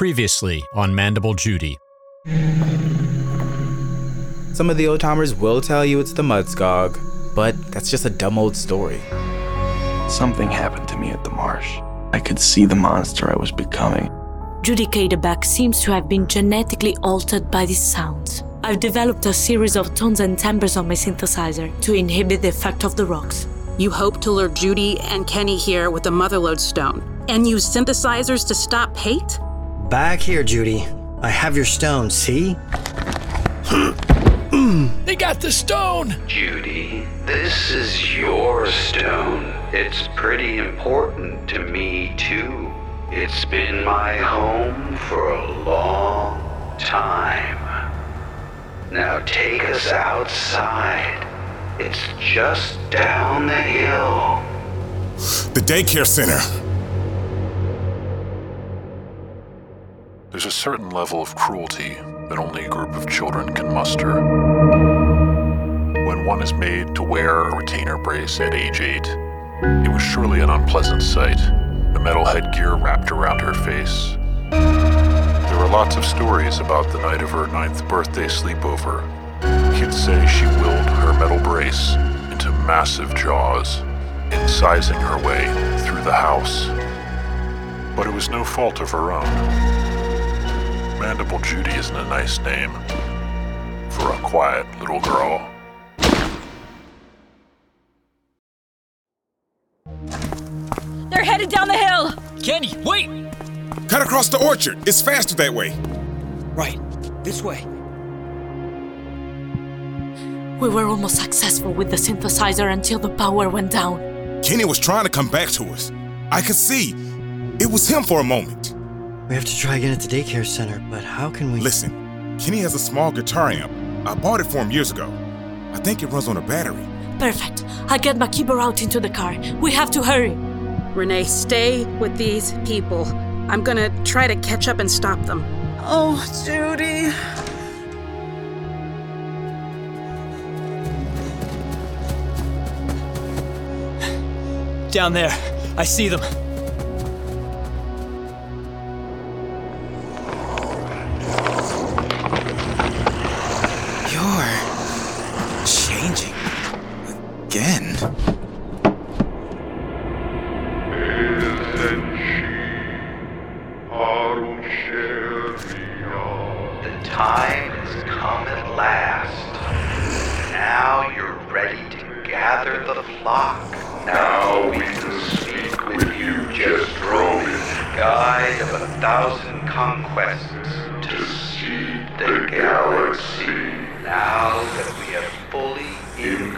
Previously on Mandible Judy. Some of the old timers will tell you it's the Mudskog, but that's just a dumb old story. Something happened to me at the marsh. I could see the monster I was becoming. Judy Cadeback seems to have been genetically altered by these sounds. I've developed a series of tones and timbres on my synthesizer to inhibit the effect of the rocks. You hope to lure Judy and Kenny here with the Motherlode Stone and use synthesizers to stop hate? Back here, Judy. I have your stone, see? They got the stone! Judy, this is your stone. It's pretty important to me, too. It's been my home for a long time. Now take us outside. It's just down the hill. The daycare center. There's a certain level of cruelty that only a group of children can muster. When one is made to wear a retainer brace at age 8, it was surely an unpleasant sight, the metal headgear wrapped around her face. There were lots of stories about the night of her ninth birthday sleepover. Kids say she willed her metal brace into massive jaws, incising her way through the house. But it was no fault of her own. Mandible Judy isn't a nice name for a quiet little girl. They're headed down the hill! Kenny, wait! Cut across the orchard. It's faster that way. Right. This way. We were almost successful with the synthesizer until the power went down. Kenny was trying to come back to us. I could see. It was him for a moment. We have to try again at the daycare center, but how can we. Listen, Kenny has a small guitar amp. I bought it for him years ago. I think it runs on a battery. Perfect. I'll get my keyboard out into the car. We have to hurry. Renee, stay with these people. I'm gonna try to catch up and stop them. Oh, Judy. Down there. I see them.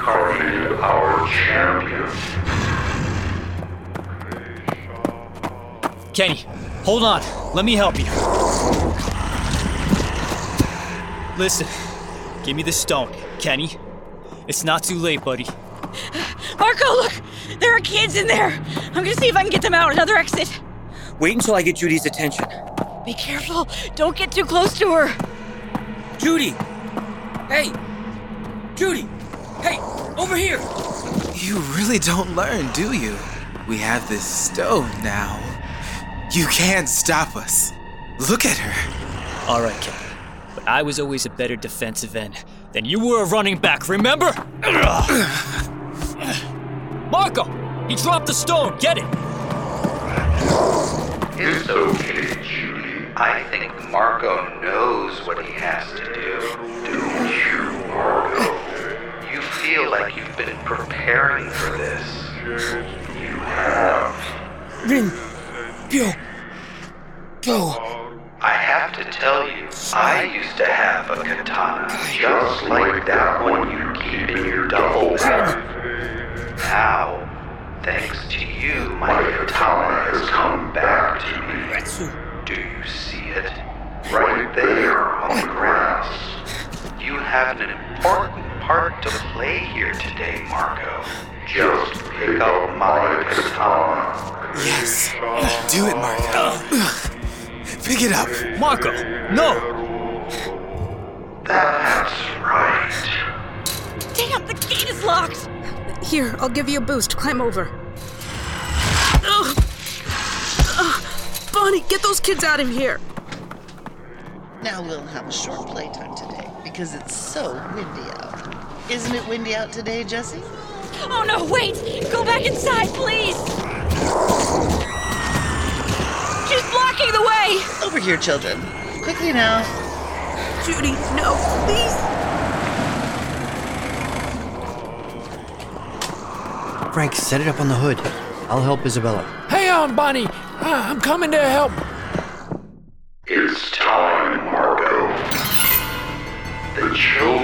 Incarnated our champion. Kenny, hold on. Let me help you. Listen, give me the stone, Kenny. It's not too late, buddy. Marco, look! There are kids in there! I'm gonna see if I can get them out another exit. Wait until I get Judy's attention. Be careful! Don't get too close to her! Judy! Hey! Judy! Hey! Over here! You really don't learn, do you? We have this stone now. You can't stop us. Look at her. All right, Kenny. But I was always a better defensive end than you were a running back, remember? Marco! He dropped the stone! Get it! It's okay, Judy. I think Marco knows what he has to do. You've been preparing for this. You have. Rin! Pyo! Go! I have to tell you, I used to have a katana just like that one you keep in your duffel bag. Now, thanks to you, my katana has come back to me. Do you see it? Right there on the grass. You have an important part to play here today, Marco. Just pick up my katana. Yes. Do it, Marco. Pick it up. Marco! No! That's right. Damn, the gate is locked! Here, I'll give you a boost. Climb over. Ugh. Ugh. Bonnie, get those kids out of here. Now we'll have a short playtime today because it's so windy out. Isn't it windy out today, Jesse? Oh no, wait! Go back inside, please! She's blocking the way! Over here, children. Quickly now. Judy, no, please. Frank, set it up on the hood. I'll help Isabella. Hang on, Bonnie. Uh, I'm coming to help. It's time, Marco. The children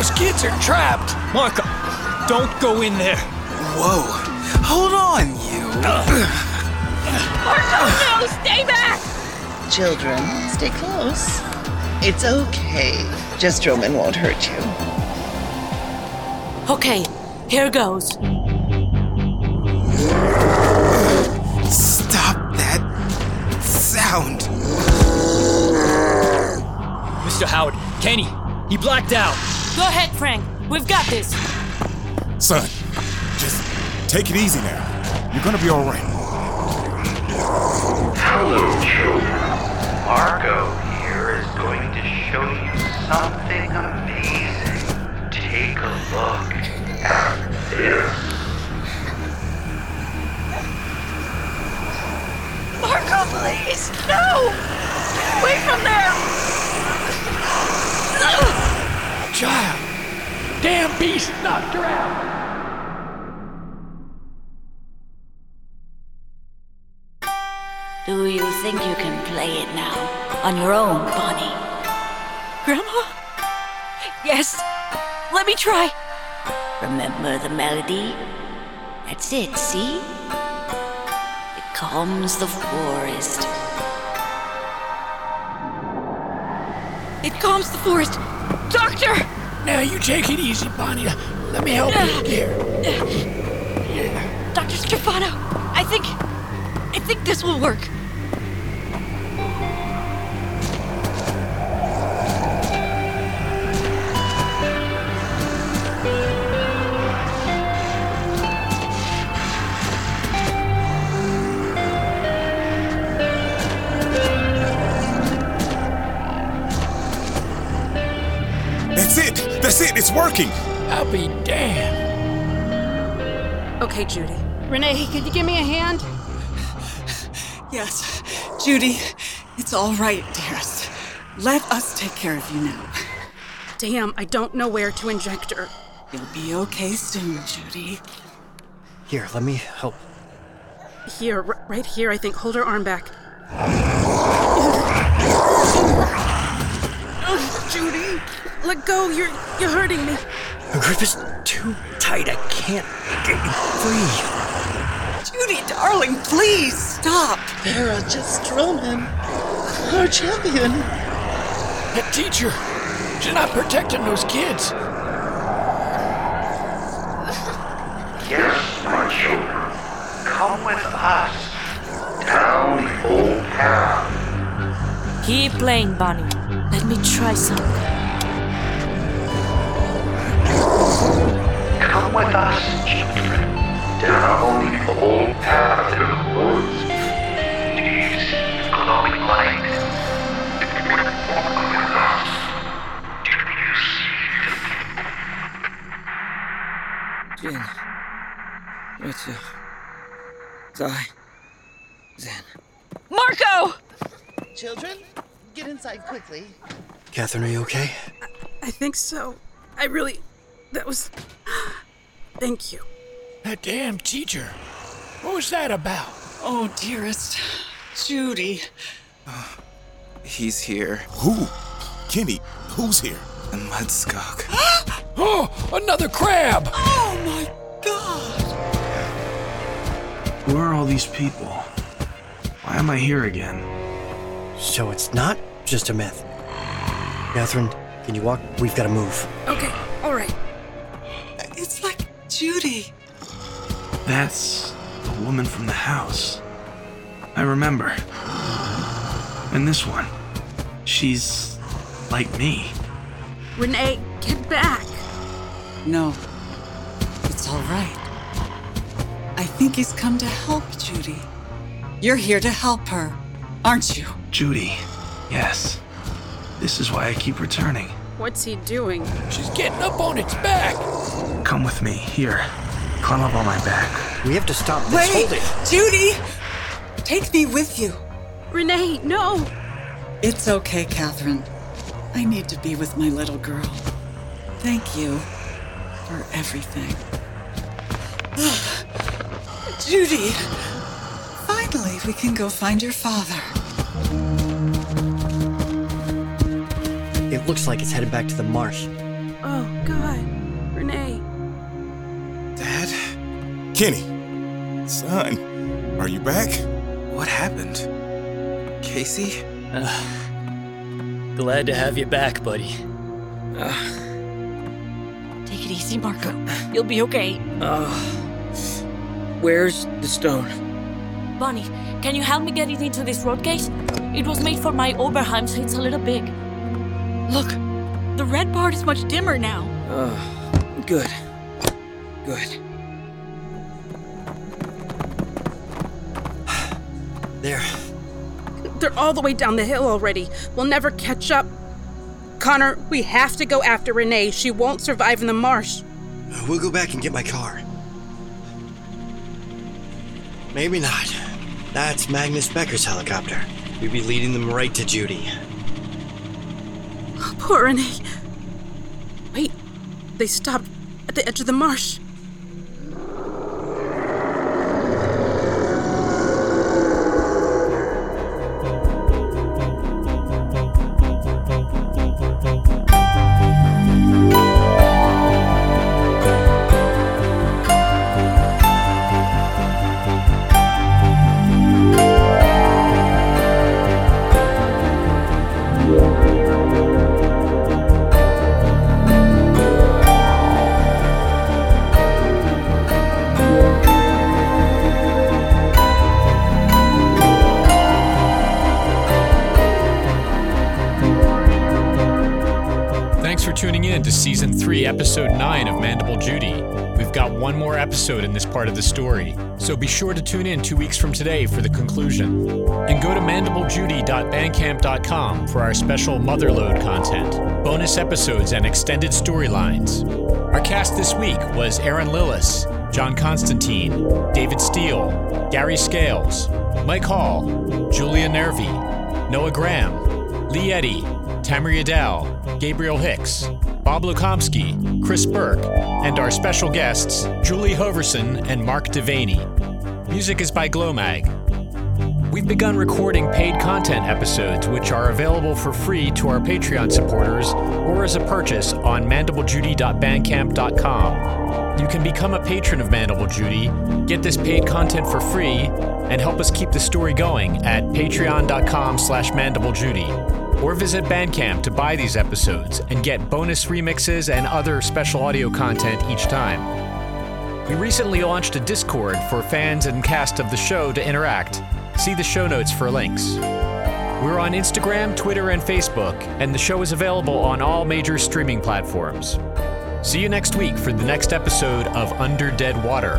Those kids are trapped. Marco, don't go in there. Whoa. Hold on, you. Marco, no! Stay back! Children, stay close. It's okay. Just Roman won't hurt you. Okay, here goes. Stop that sound. Mr. Howard, Kenny, he blacked out. Go ahead, Frank. We've got this. Son, just take it easy now. You're gonna be all right. Hello, children. Marco here is going to show you something amazing. Take a look at this. Marco, please! No! Away from there! Child. Damn beast knocked her out. Do you think you can play it now? On your own, Bonnie? Grandma? Yes. Let me try. Remember the melody? That's it, see? It calms the forest. It calms the forest. Doctor! Now you take it easy, Bonnie. Let me help you here. Dr. Stefano, I think. I think this will work. It's working. I'll be damned. Okay, Judy. Renee, could you give me a hand? Yes, Judy, it's all right, dearest. Let us take care of you now. Damn, I don't know where to inject her. You'll be okay soon, Judy. Here, let me help. Here, r- right here, I think. Hold her arm back. Let go. You're you're hurting me. The grip is too tight. I can't get you free. Judy, darling, please stop. Vera, just Roman. Our champion. That teacher, she's not protecting those kids. Yes, my children. Come with us. Down the old path. Keep playing, Bonnie. Let me try something. With us, children. Down the old path in the woods. Do you see the glowing light? Walk with us. Do you see Jin. Richard. Zai. Zen. Marco! Children, get inside quickly. Catherine, are you okay? I think so. I really. That was. Thank you. That damn teacher. What was that about? Oh, dearest. Judy. Uh, he's here. Who? Kenny, who's here? The mud skunk. Oh, another crab! Oh my god! Who are all these people? Why am I here again? So it's not just a myth. Catherine, can you walk? We've got to move. Okay, all right. It's like Judy. That's the woman from the house. I remember. And this one. She's like me. Renee, get back. No. It's all right. I think he's come to help Judy. You're here to help her, aren't you? Judy, yes. This is why I keep returning. What's he doing? She's getting up on its back. Come with me. Here. Climb up on my back. We have to stop this. Wait! Hold it. Judy! Take me with you. Renee, no! It's okay, Catherine. I need to be with my little girl. Thank you for everything. Judy! Finally, we can go find your father. It looks like it's headed back to the marsh. Oh, God. Renee. Dad? Kenny, son, are you back? What happened? Casey? Glad to have you back, buddy. Take it easy, Marco. You'll be okay. Where's the stone? Bonnie, can you help me get it into this road case? It was made for my Oberheim, so it's a little big. Look, the red part is much dimmer now. Uh, good. Good. There. They're all the way down the hill already. We'll never catch up. Connor, we have to go after Renee. She won't survive in the marsh. We'll go back and get my car. Maybe not. That's Magnus Becker's helicopter. We'd be leading them right to Judy. Oh, poor Renee. Wait, they stopped at the edge of the marsh. Thanks for tuning in to Season 3, Episode 9 of Mandible Judy. We've got one more episode in this part of the story, so be sure to tune in two weeks from today for the conclusion. And go to mandiblejudy.bandcamp.com for our special Motherload content, bonus episodes, and extended storylines. Our cast this week was Aaron Lillis, John Constantine, David Steele, Gary Scales, Mike Hall, Julia Nervi, Noah Graham, Lee Eddy, Tamara Adele, Gabriel Hicks, Bob Lukomsky, Chris Burke, and our special guests, Julie Hoverson and Mark Devaney. Music is by Glowmag. We've begun recording paid content episodes, which are available for free to our Patreon supporters or as a purchase on mandiblejudy.bandcamp.com. You can become a patron of Mandible Judy, get this paid content for free, and help us keep the story going at patreon.com slash mandiblejudy. Or visit Bandcamp to buy these episodes and get bonus remixes and other special audio content each time. We recently launched a Discord for fans and cast of the show to interact. See the show notes for links. We're on Instagram, Twitter, and Facebook, and the show is available on all major streaming platforms. See you next week for the next episode of Under Dead Water.